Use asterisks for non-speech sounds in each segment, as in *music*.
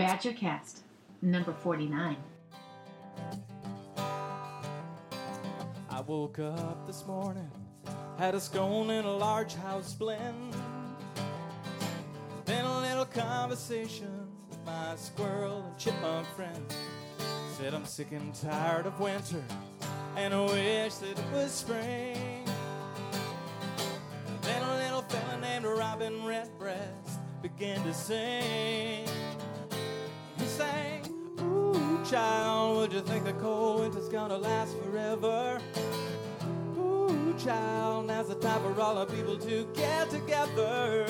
Badgercast, number 49. I woke up this morning, had a scone and a large house blend. Then a little conversation with my squirrel and chipmunk friend. Said I'm sick and tired of winter, and I wish that it was spring. Then a little fella named Robin Redbreast began to sing. Sang, Ooh, child, would you think the cold winter's gonna last forever? Ooh, child, now's the time for all the people to get together.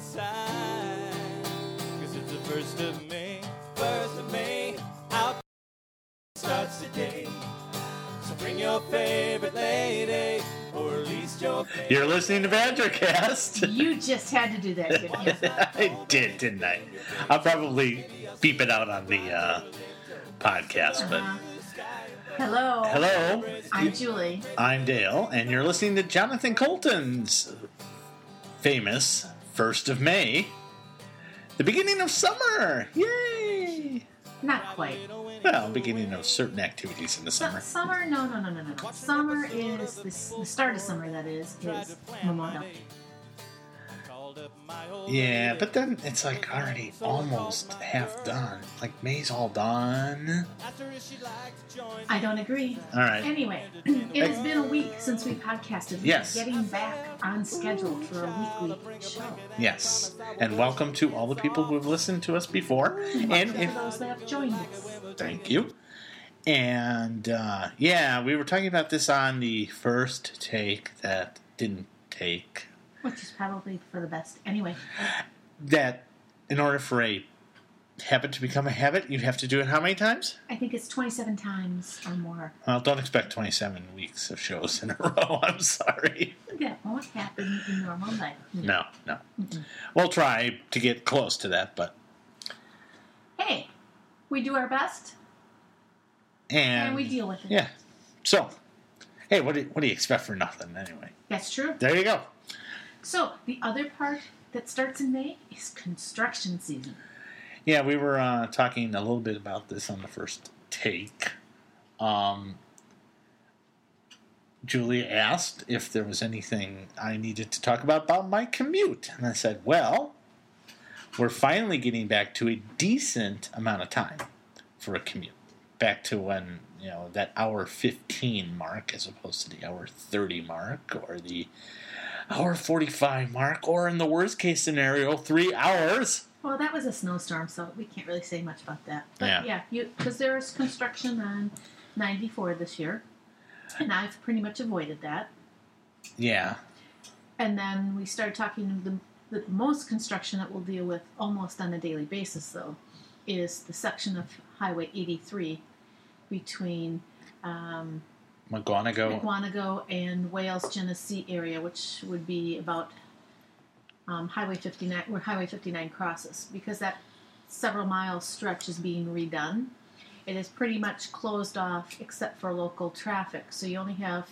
Sigh, cause it's the first of May, first of May, out starts today. So bring your favorite lady, or at least your. You're listening to Badgercast. *laughs* You just had to do that, didn't you? *laughs* I did, didn't I? I'll probably beep it out on the uh, podcast, but Uh-huh. Hello. hello, I'm Julie. I'm Dale, and you're listening to Jonathan Coulton's famous First of May, the beginning of summer. Yay! Not quite. Well, beginning of certain activities in the Su- summer. summer? No, no, no, no, no, no. Summer is the, the start of summer. That is is Memorial. Yeah, but then it's like already almost half done. Like May's all done. I don't agree. All right. Anyway, it has been a week since we podcasted. We're Yes. Getting back on schedule for a weekly show. Yes, and welcome to all the people who have listened to us before. And for if, those that have joined us. thank you. And uh, yeah, we were talking about this on the first take that didn't take. Which is probably for the best. Anyway, That in order for a habit to become a habit, you have to do it how many times? I think it's 27 times or more. Well, don't expect 27 weeks of shows in a *laughs* row. I'm sorry. That won't happen in normal life. No, no. We'll try to get close to that, but. Hey, we do our best And, and we deal with it. Yeah. So, hey, what do, you, what do you expect for nothing anyway? That's true. There you go. So, the other part that starts in May is construction season. Yeah, we were uh, talking a little bit about this on the first take. Um, Julia asked if there was anything I needed to talk about about my commute, and I said, "Well, we're finally getting back to a decent amount of time for a commute, back to when you know that hour fifteen mark as opposed to the hour thirty mark or the hour forty-five mark, or in the worst case scenario, three hours." Well, that was a snowstorm, so we can't really say much about that. But Yeah. yeah, you because there was construction on 94 this year, and I've pretty much avoided that. Yeah, And then we started talking the, the most construction that we'll deal with almost on a daily basis, though, is the section of Highway 83 between um, Mukwonago. Mukwonago and Wales Genesee area, which would be about um, Highway 59, where Highway 59 crosses, because that several mile stretch is being redone. It is pretty much closed off except for local traffic, so you only have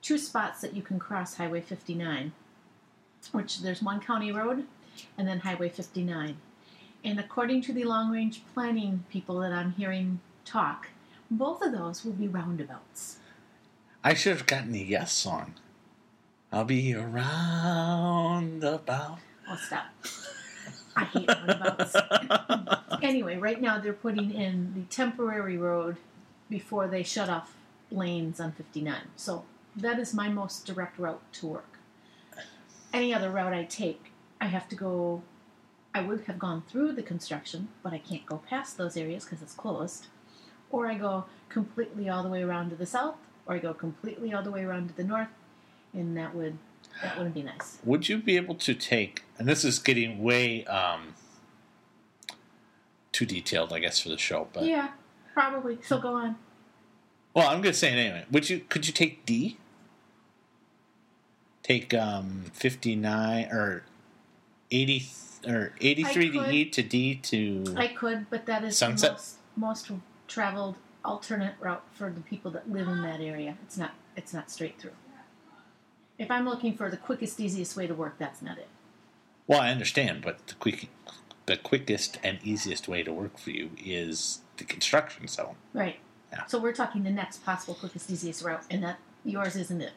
two spots that you can cross Highway 59, which there's one county road and then Highway 59. And according to the long range planning people that I'm hearing talk, both of those will be roundabouts. I should have gotten the yes song. I'll be around about. Oh, stop. I hate roundabouts. *laughs* anyway, right now they're putting in the temporary road before they shut off lanes on 59. So that is my most direct route to work. Any other route I take, I have to go. I would have gone through the construction, but I can't go past those areas because it's closed. Or I go completely all the way around to the south, or go completely all the way around to the north, and that would that wouldn't be nice. Would you be able to take, and this is getting way um, too detailed, I guess, for the show, but. Yeah, probably. So go on. Well, I'm going to say it anyway. Would you, could you take D? Take um, 59 or 80 or 83 I to. E to D to. I could, but that is Sunset? most, most traveled alternate route for the people that live in that area. It's not it's not straight through. If I'm looking for the quickest, easiest way to work, that's not it. Well, I understand, but the quick, the quickest and easiest way to work for you is the construction zone. Right. Yeah. So we're talking the next possible quickest, easiest route, and that yours isn't it.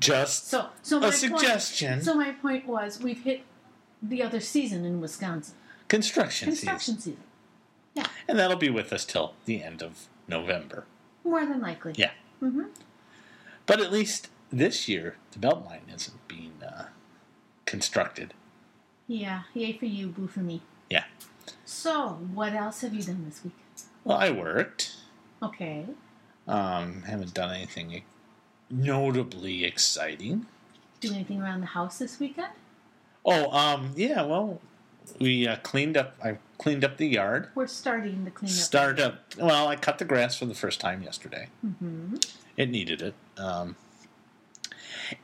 Just So, so a suggestion. Point, so my point was, we've hit the other season in Wisconsin, construction, season. construction season. Yeah, And that'll be with us till the end of November. more than likely. Yeah. hmm But at least this year, the Beltline isn't being uh, constructed. Yeah. Yay for you, boo for me. Yeah. So, what else have you done this week? Well, I worked. Okay. Um, haven't done anything notably exciting. Do anything around the house this weekend? Oh, um, yeah. Well, we uh, cleaned up. I cleaned up the yard. We're starting the clean up. Start up. Well, I cut the grass for the first time yesterday. hmm It needed it. Um,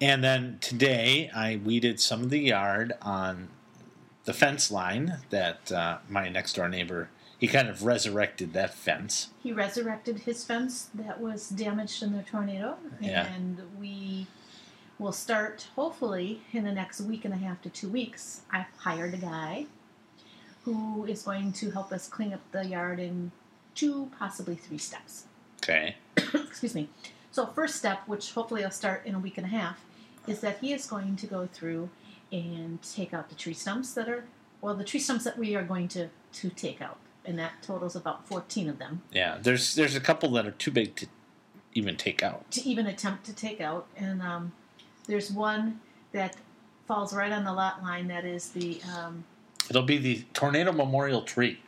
and then today, I weeded some of the yard on the fence line that uh, my next door neighbor. He kind of resurrected that fence. He resurrected his fence that was damaged in the tornado, Yeah. and we will start hopefully in the next week and a half to two weeks. I've hired a guy who is going to help us clean up the yard in two, possibly three steps. Okay. *coughs* Excuse me. So, first step, which hopefully I'll start in a week and a half, is that he is going to go through and take out the tree stumps that are, well, the tree stumps that we are going to, to take out. And that totals about 14 of them. Yeah. There's there's a couple that are too big to even take out. to even attempt to take out. And um, there's one that falls right on the lot line that is the um, It'll be the tornado memorial tree.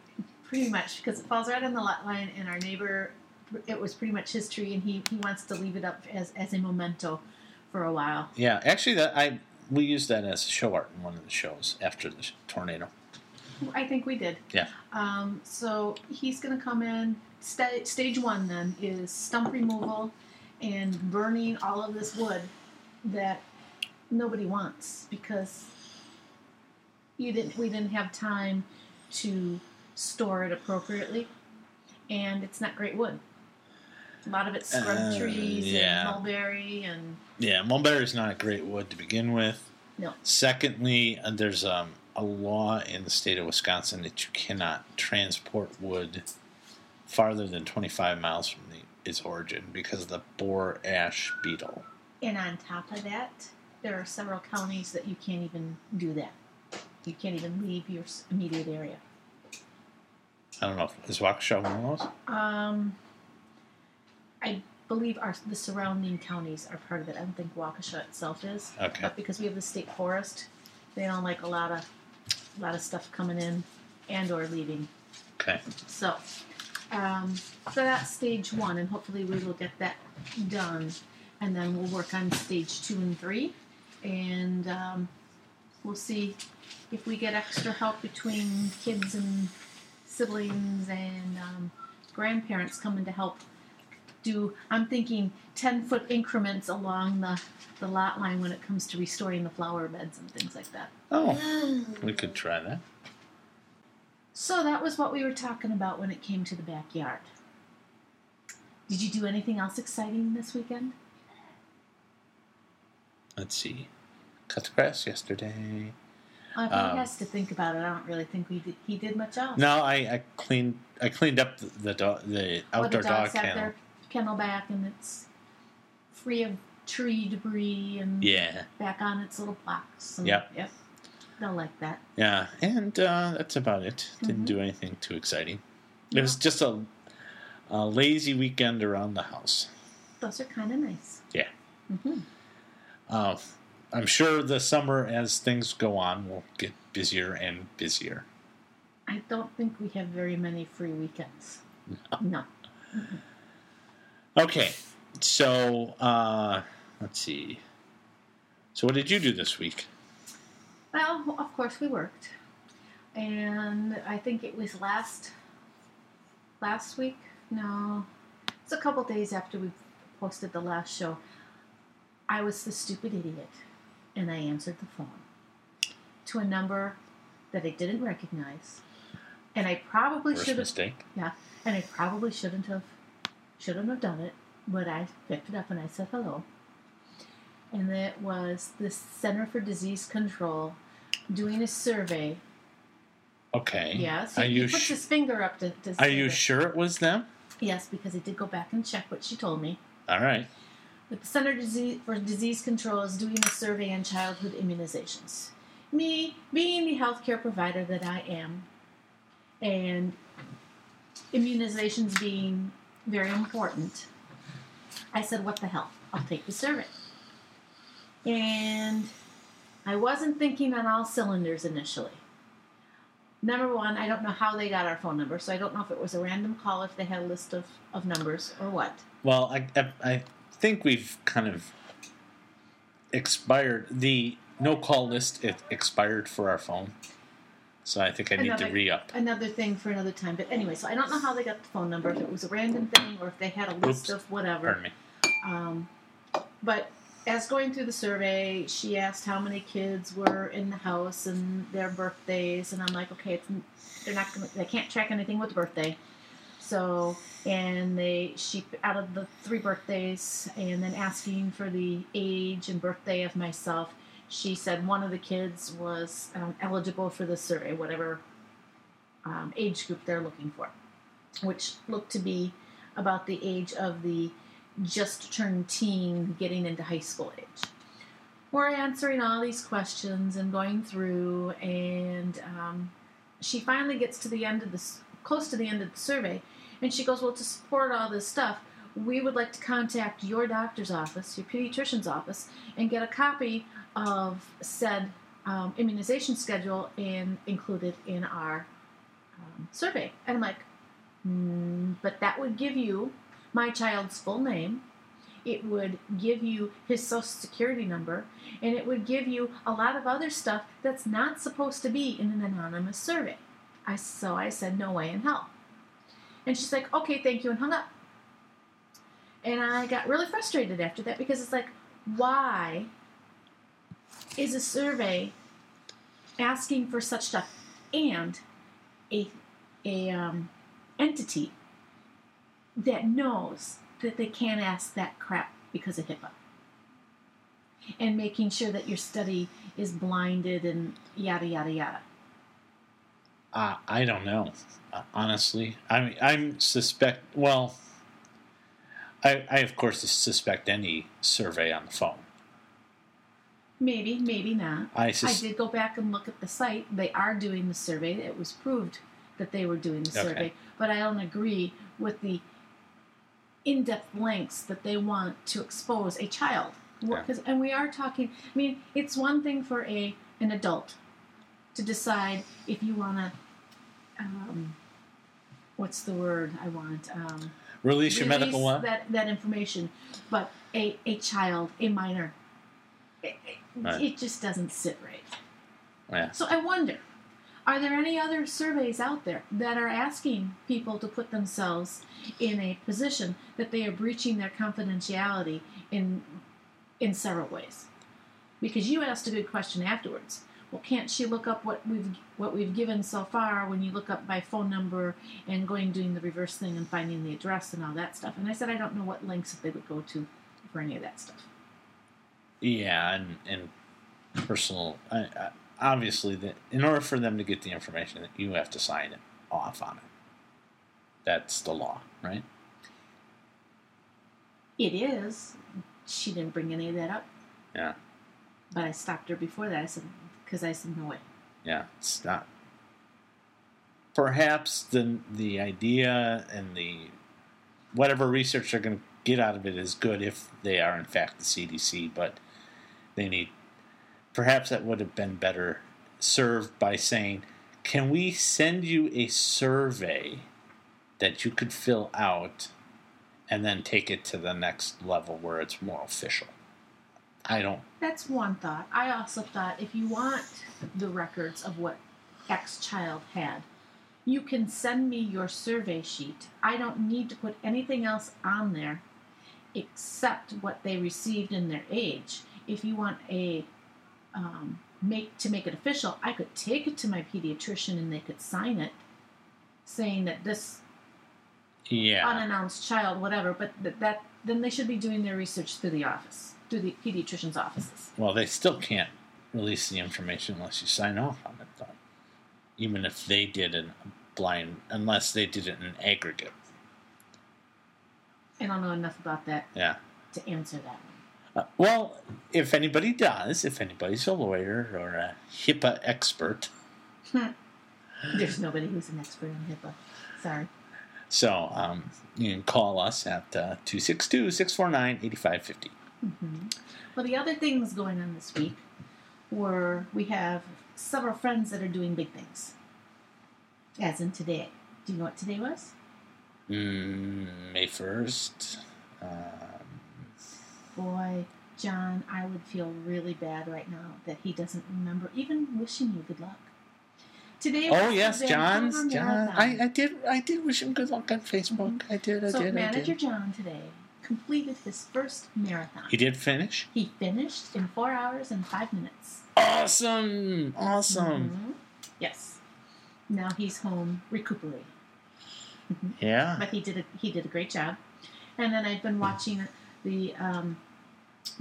pretty much because it falls right on the lot line, and our neighbor, it was pretty much his tree, and he, he wants to leave it up as, as a memento for a while. Yeah. Actually, that I we used that as show art in one of the shows after the tornado. I think we did. Yeah. Um, so he's going to come in. Sta- stage one then is stump removal and burning all of this wood that nobody wants because you didn't. We didn't have time to store it appropriately, and it's not great wood. A lot of it's scrub Uh, trees yeah. and mulberry and Yeah, mulberry is not a great wood to begin with. No. Secondly, uh, there's um, a law in the state of Wisconsin that you cannot transport wood farther than 25 miles from the, its origin because of the boar ash beetle. And on top of that, there are several counties that you can't even do that. You can't even leave your s- immediate area. I don't know. if- Is Waukesha one of those? Um, I believe our the surrounding counties are part of it. I don't think Waukesha itself is, Okay. but because we have the state forest, they don't like a lot of a lot of stuff coming in and or leaving. Okay. So, um, so that's stage one, and hopefully we will get that done, and then we'll work on stage two and three, and um, we'll see if we get extra help between kids and siblings and um, grandparents coming to help do. I'm thinking ten foot increments along the the lot line when it comes to restoring the flower beds and things like that. Oh, we could try that. So that was what we were talking about when it came to the backyard. Did you do anything else exciting this weekend? Let's see. Cut the grass yesterday. If Um, he has to think about it, I don't really think we did, he did much else. No, I, I cleaned I cleaned up the the, do, the outdoor the dog kennel. their kennel back and it's free of tree debris and Yeah, back on its little blocks. And, Yep. Yep. They'll like that. yeah, and uh, that's about it. Didn't Mhm. do anything too exciting. It was just a, a lazy weekend around the house. Those are kind of nice. Yeah. hmm Uh, I'm sure the summer, as things go on, will get busier and busier. I don't think we have very many free weekends. No. Okay, so uh, let's see. So, what did you do this week? Well, of course we worked, and I think it was last last week. No, it's a couple days after we posted the last show. I was the stupid idiot, and I answered the phone to a number that I didn't recognize, and I probably should have. mistake. Yeah, and I probably shouldn't have shouldn't have done it, but I picked it up and I said hello. And it was the Center for Disease Control doing a survey Okay. Yes. Are he, you puts sh- his finger up to, to Are you that- sure it was them? Yes, because he did go back and check what she told me. All right. The Center for Disease Control is doing a survey on childhood immunizations. Me, being the healthcare provider that I am, and immunizations being very important, I said, What the hell? I'll take the survey. And I wasn't thinking on all cylinders initially. Number one, I don't know how they got our phone number, so I don't know if it was a random call, if they had a list of, of numbers, or what. Well, I, I think we've kind of expired. The no call list it expired for our phone. So I think I need to Another- re up. another thing for another time. But anyway, so I don't know how they got the phone number, if it was a random thing or if they had a list Oops. of whatever. Pardon me. Um, but as going through the survey, she asked how many kids were in the house and their birthdays, and I'm like, okay, it's, they're not gonna, they can't track anything with the birthday. So, and they she out of the three birthdays, and then asking for the age and birthday of myself, she said one of the kids was um, eligible for the survey, whatever um, age group they're looking for, which looked to be about the age of the just turned teen, getting into high school age. We're answering all these questions and going through, and um, she finally gets to the end of this, close to the end of the survey, and she goes, "Well, to support all this stuff, we would like to contact your doctor's office, your pediatrician's office, and get a copy of said um, immunization schedule and included in our um, survey." And I'm like, mm, "But that would give you." my child's full name. It would give you his social security number, and it would give you a lot of other stuff that's not supposed to be in an anonymous survey. I so I said no way in hell. And she's like, "Okay, thank you," and hung up. And I got really frustrated after that because it's like, why is a survey asking for such stuff and a a um, entity that knows that they can't ask that crap because of HIPAA. And making sure that your study is blinded and yada yada yada. Uh, I don't know. Uh, honestly, I mean, I'm suspect. Well, I, I of course suspect any survey on the phone. Maybe, maybe not. I I did go back and look at the site. They are doing the survey. It was proved that they were doing the Okay. survey. But I don't agree with the in depth lengths that they want to expose a child. What- Yeah. and we are talking, I mean, it's one thing for a an adult to decide if you want to, um, what's the word I want? Um, release your medical that that information, but a a child, a minor, it, it, Right. it just doesn't sit right. Yeah. So I wonder, are there any other surveys out there that are asking people to put themselves in a position that they are breaching their confidentiality in in several ways? Because you asked a good question afterwards. Well, can't she look up what we've what we've given so far when you look up by phone number and going doing the reverse thing and finding the address and all that stuff? And I said I don't know what links they would go to for any of that stuff. Yeah, and and personal. I, I, obviously, that in order for them to get the information, you have to sign off on it. That's the law, right? It is. She didn't bring any of that up. Yeah. But I stopped her before that. I said, because I said, no way. Yeah, stop. Perhaps the the idea and the whatever research they're going to get out of it is good if they are in fact the CDC, but they need. Perhaps that would have been better served by saying, "Can we send you a survey that you could fill out, and then take it to the next level where it's more official?" I don't. That's one thought. I also thought if you want the records of what X child had, you can send me your survey sheet. I don't need to put anything else on there except what they received in their age. If you want a um, make to make it official, I could take it to my pediatrician and they could sign it, saying that this Yeah. unannounced child, whatever. But that, that then they should be doing their research through the office, through the pediatrician's offices. Well, they still can't release the information unless you sign off on it, though. even if they did a blind, unless they did it in aggregate. I don't know enough about that Yeah. to answer that one. Uh, well, if anybody does, if anybody's a lawyer or a HIPAA expert, There's nobody who's an expert on HIPAA. Sorry. so um, you can call us at uh, 262 649 8550. Well, the other things going on this week were we have several friends that are doing big things. As in today. Do you know what today was? Mm, May 1st. Um, Boy, John, I would feel really bad right now that he doesn't remember even wishing you good luck. Today oh yes, John's John. I, I did I did wish him good luck on Facebook. I did. I so did. I manager did. John today completed his first marathon. He did finish. He finished in four hours and five minutes. Awesome! Awesome! Mhm. Yes. Now he's home recuperating. Yeah. but he did a, he did a great job. And then I've been watching the um,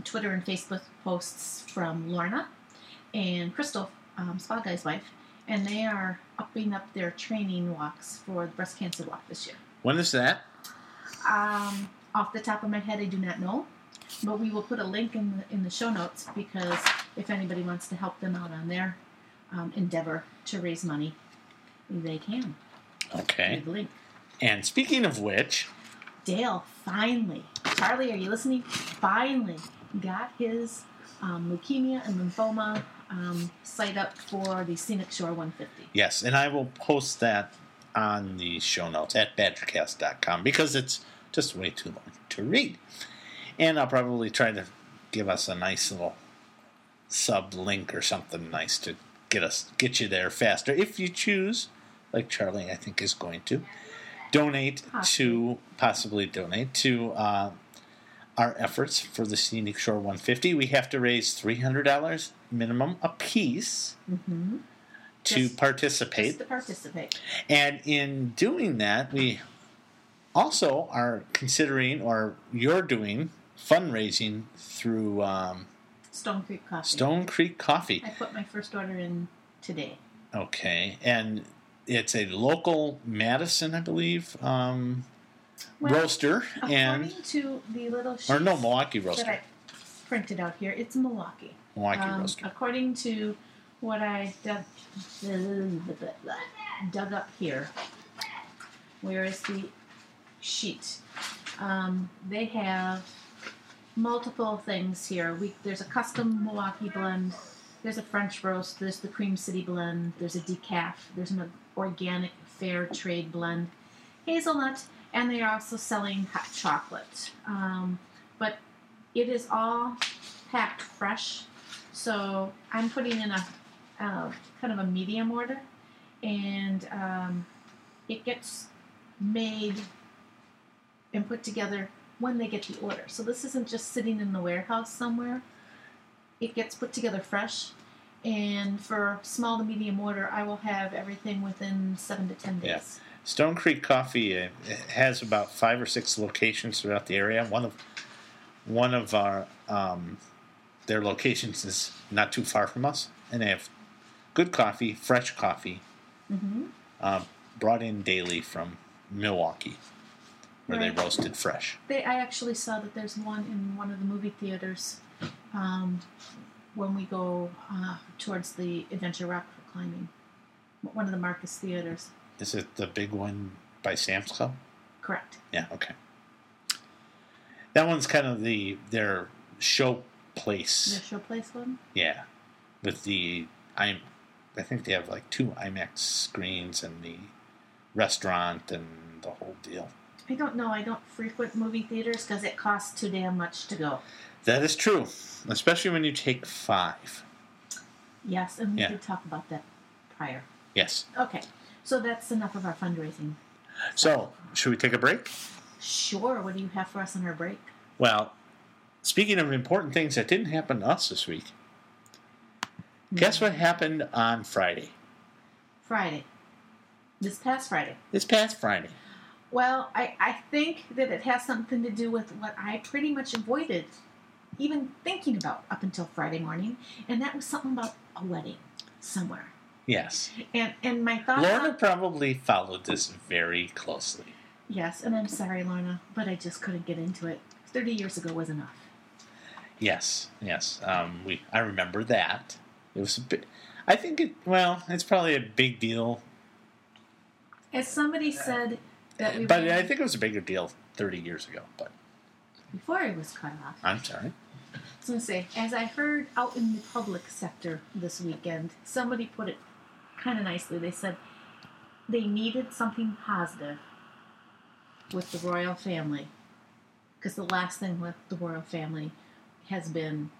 Twitter and Facebook posts from Lorna and Crystal, um, Spa Guy's wife, and they are upping up their training walks for the breast cancer walk this year. When is that? Um, off the top of my head, I do not know, but we will put a link in the, in the show notes because if anybody wants to help them out on their um, endeavor to raise money, they can. Okay. The link. And speaking of which, Dale finally, Charlie, are you listening? Finally got his um, leukemia and lymphoma um, site up for the Scenic Shore 150. yes, and I will post that on the show notes at badgercast.com because it's just way too long to read. And I'll probably try to give us a nice little sub link or something nice to get us get you there faster if you choose, like Charlie I think is going to, donate to possibly donate to uh, our efforts for the Scenic Shore 150. We have to raise three hundred dollars minimum a piece Mm-hmm. to Just- participate. Just to participate. And in doing that, we also are considering, or you're doing, fundraising through um, Stone Creek Coffee. Stone Creek Coffee. I put my first order in today. Okay. And it's a local Madison, I believe, um, Well, roaster. According And, to the little or no, Milwaukee that roaster. I printed out here, it's Milwaukee. Milwaukee Um, roaster. according to what I dug, dug up here, where is the sheet? Um, they have multiple things here. We, there's a custom Milwaukee blend. There's a French roast. There's the Cream City blend. There's a decaf. There's an organic fair trade blend, hazelnut, and they are also selling hot chocolate. Um, but it is all packed fresh. So I'm putting in a uh, kind of a medium order, and um, it gets made and put together when they get the order. So this isn't just sitting in the warehouse somewhere. It gets put together fresh, and for small to medium order, I will have everything within seven to ten days. Yeah. Stone Creek Coffee uh, has about five or six locations throughout the area. One of one of our um, their locations is not too far from us, and they have good coffee, fresh coffee, hmm uh, brought in daily from Milwaukee, where Right. they roasted fresh. They, I actually saw that there's one in one of the movie theaters um, when we go uh, towards the Adventure Rock for climbing. One of the Marcus theaters. Is it the big one by Sam's Club? Correct. Yeah, okay. That one's kind of the their show place. The showplace one. Yeah, with the I, I think they have like two IMAX screens and the restaurant and the whole deal. I don't know. I don't frequent movie theaters because it costs too damn much to go. That is true, especially when you take five. Yes, and we Yeah. did talk about that prior. Yes. Okay, so that's enough of our fundraising. So, should we take a break? Sure. What do you have for us on our break? Well, speaking of important things that didn't happen to us this week, hmm. guess what happened on Friday? Friday. This past Friday. This past Friday. Well, I, I think that it has something to do with what I pretty much avoided even thinking about up until Friday morning, and that was something about a wedding somewhere. Yes. And and my thoughts. Lorna on- probably followed this very closely. yes, and I'm sorry, Lorna, but I just couldn't get into it. Thirty years ago was enough. Yes, yes. Um, we I remember that. It was a bit. I think it. Well, it's probably a big deal, As somebody said that we. but I think it was a bigger deal thirty years ago. But before I was cut off. I'm sorry. I was going to say, as I heard out in the public sector this weekend, somebody put it kind of nicely. They said they needed something positive with the royal family because the last thing with the royal family has been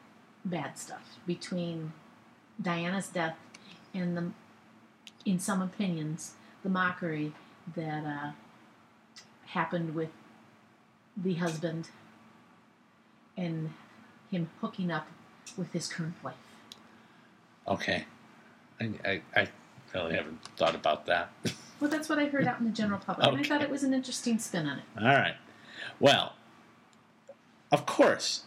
bad stuff between Diana's death and the, in some opinions, the mockery that uh, happened with the husband and him hooking up with his current wife. Okay. I, I, I really haven't thought about that. *laughs* Well, that's what I heard out in the general public, and I thought it was an interesting spin on it. All right. Well, of course,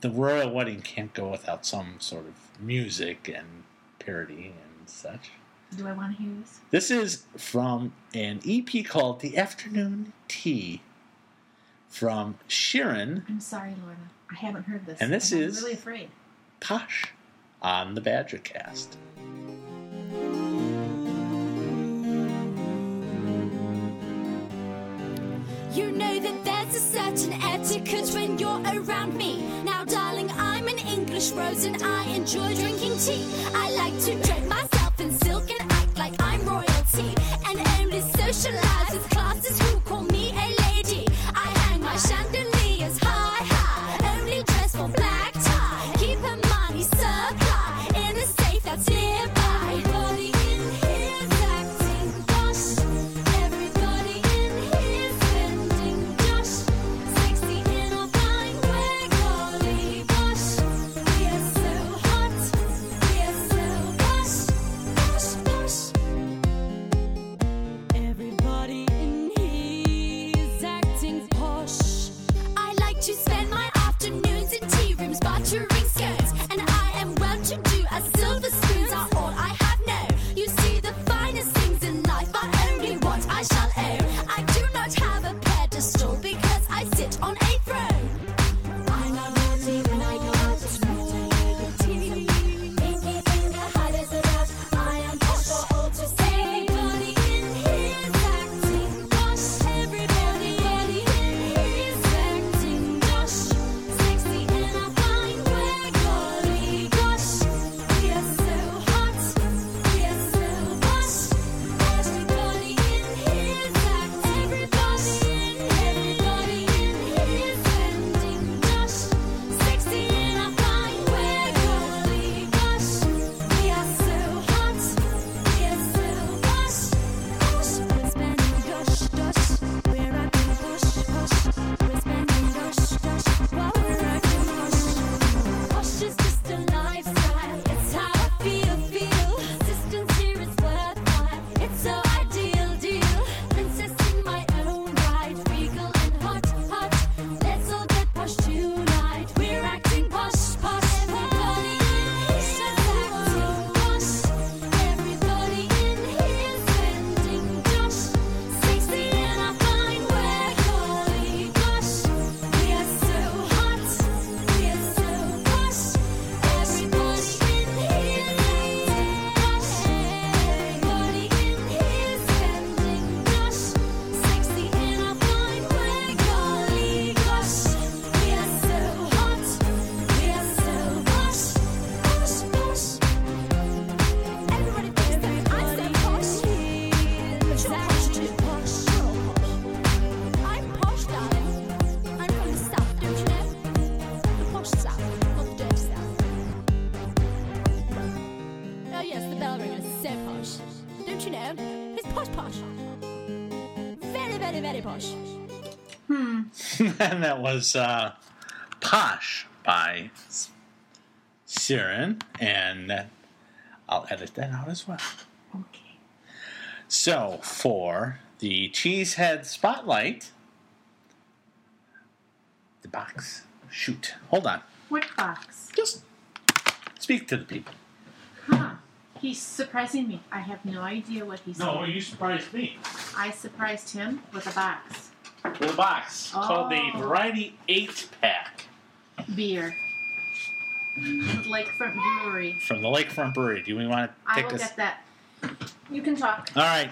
the royal wedding can't go without some sort of music and parody and such. Do I want to hear this? This is from an EP called The Afternoon Tea from Sheeran I'm sorry, Lorna. I haven't heard this. And this I'm is- really afraid. Posh on the Badgercast. You know that there's a certain etiquette when you're around me. Now, darling, I'm an English rose and I enjoy drinking tea. I like to drape myself in silk and act like I'm royalty. And only socialize with classes who and that was uh, Posh by Siren, and I'll edit that out as well. Okay. So, for the Cheesehead Spotlight, the box. Shoot. Hold on. What box? Just speak to the people. Huh. He's surprising me. I have no idea what he's No, saying. you surprised me. I surprised him with a box. With a box called the Oh. Variety 8 Pack Beer. *laughs* Lakefront Brewery. from the Lakefront Brewery. Do we want to take I take will this? get that. You can talk. All right.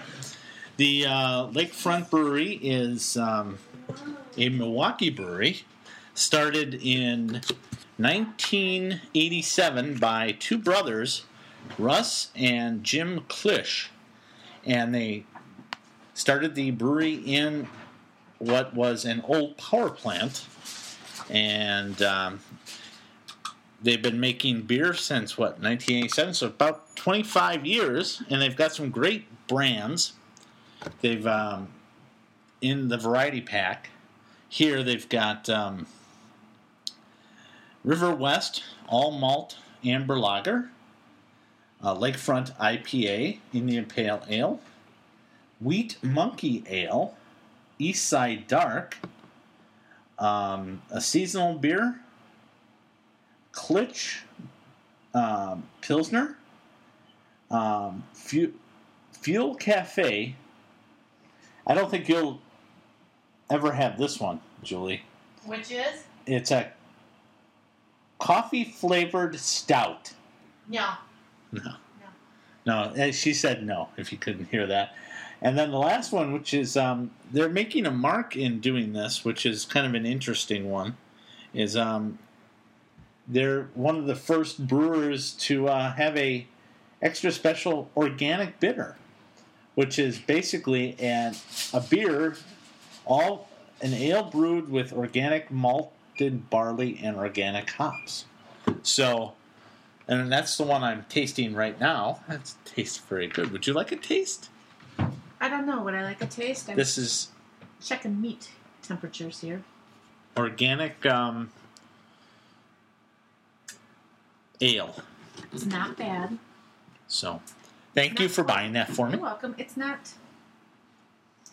The uh, Lakefront Brewery is um, a Milwaukee brewery started in 1987 by two brothers, Russ and Jim Klisch. And they started the brewery in what was an old power plant. And um, they've been making beer since what 1987 so about 25 years and they've got some great brands they've um, in the variety pack here they've got um, river west all malt amber lager uh, lakefront ipa indian pale ale wheat monkey ale east side dark um, a seasonal beer Klisch um, Pilsner, um, Fu- Fuel Cafe. I don't think you'll ever have this one, Julie. Which is? It's a coffee flavored stout. No. No. No, eh, she said no, if you couldn't hear that. And then the last one, which is um, they're making a mark in doing this, which is kind of an interesting one, is um, they're one of the first brewers to uh, have a extra special organic bitter, which is basically an, a beer, all an ale brewed with organic malted barley and organic hops. So, and that's the one I'm tasting right now. That tastes very good. Would you like a taste? Don't know. Would I like a taste? I'm This is checking meat temperatures here. organic um, ale. It's not bad. So, thank you for buying that for me. You're welcome. It's not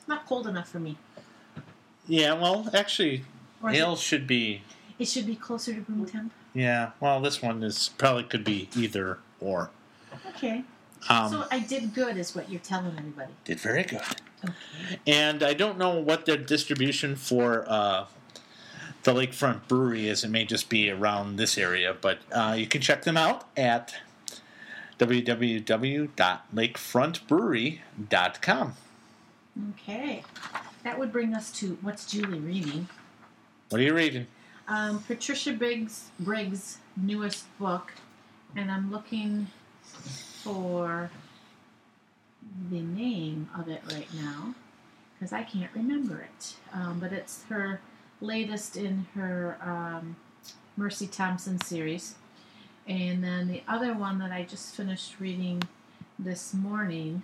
not cold enough for me. Yeah, well, actually, Or is ale should be. it, it should be closer to room temp. Yeah, well, this one is probably could be either or. Okay. Um, so I did good, is what you're telling everybody. did very good. Okay. And I don't know what their distribution for uh, the Lakefront Brewery is. It may just be around this area, but uh, you can check them out at www.lakefrontbrewery.com. Okay. That would bring us to what's Julie reading? What are you reading? Um, Patricia Briggs Briggs' newest book, and I'm looking for the name of it right now because I can't remember it. Um, but it's her latest in her um, Mercy Thompson series, and then the other one that I just finished reading this morning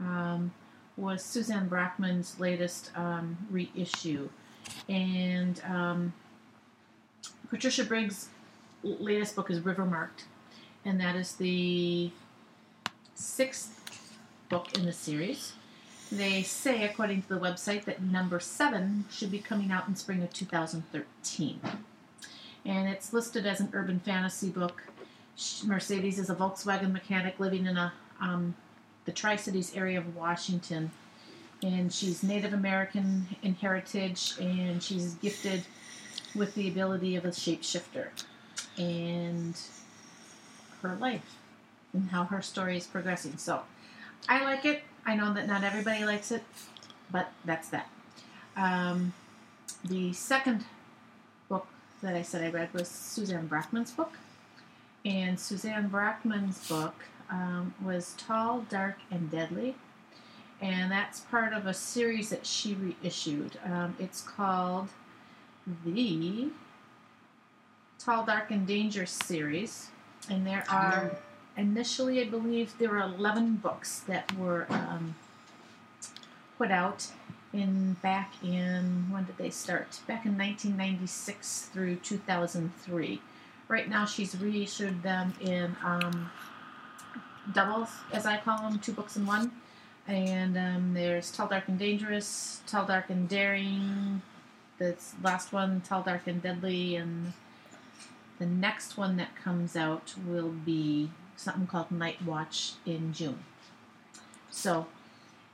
um, was Suzanne Brockmann's latest um, reissue, and um, Patricia Briggs' latest book is River Marked, and that is the sixth book in the series. They say, according to the website, that number seven should be coming out in spring of 2013. And it's listed as an urban fantasy book. Mercedes is a Volkswagen mechanic living in a um, the Tri Cities area of Washington, and she's Native American in heritage, and she's gifted with the ability of a shapeshifter and her life and how her story is progressing. So I like it. I know that not everybody likes it, but that's that. Um, the second book that I said I read was Suzanne Brockmann's book. And Suzanne Brockmann's book um, was Tall, Dark, and Deadly. And that's part of a series that she reissued. Um, it's called the Tall, Dark, and Dangerous series. And there are, initially, I believe, there were 11 books that were um, put out in back in, when did they start? Back in 1996 through 2003. Right now, she's reissued them in um, doubles, as I call them, two books in one. And um, there's Tall, Dark, and Dangerous, Tall, Dark, and Daring, the last one, Tall, Dark, and Deadly, and the next one that comes out will be something called Night Watch in June. So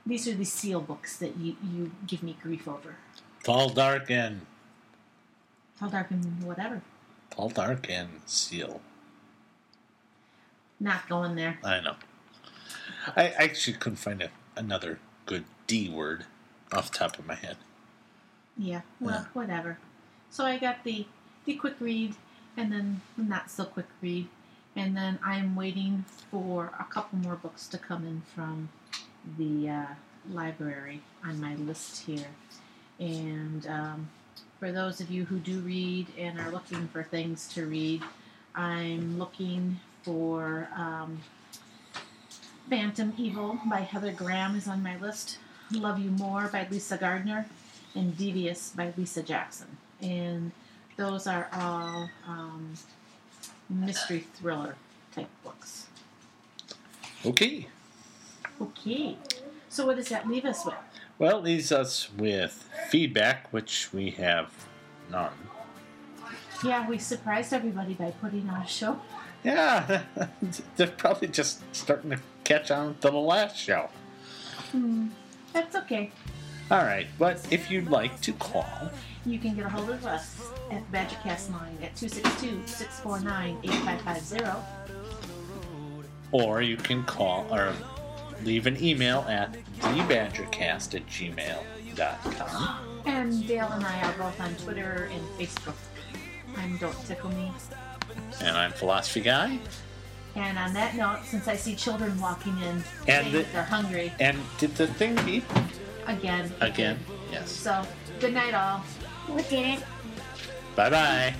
these are the seal books that you, you give me grief over. Tall, dark, and Tall, dark, and whatever. tall, dark, and seal. Not going there. I know. I actually couldn't find a, another good D word off the top of my head. Yeah, well, Yeah. whatever. So I got the the quick read, and then the not so quick read, and then I'm waiting for a couple more books to come in from the uh, library on my list here. And um, for those of you who do read and are looking for things to read, I'm looking for um, Phantom Evil by Heather Graham is on my list. Love You More by Lisa Gardner and Devious by Lisa Jackson. And those are all um, mystery thriller type books. Okay. Okay. So what does that leave us with? Well, it leaves us with feedback, which we have none. Yeah, we surprised everybody by putting on a show. Yeah, *laughs* they're probably just starting to catch on to the last show. Hmm, that's okay. All right, but if you'd like to call, You can get a hold of us at the Badgercast line at 262-649-8550. or you can call or leave an email at thebadgercast at gmail.com. And Dale and I are both on Twitter and Facebook. I'm Don't Tickle Me. And I'm Philosophy Guy. And on that note, since I see children walking in And the- they're hungry, And did the thing beep again. again? Yes. So, good night, all. What did it? Bye bye.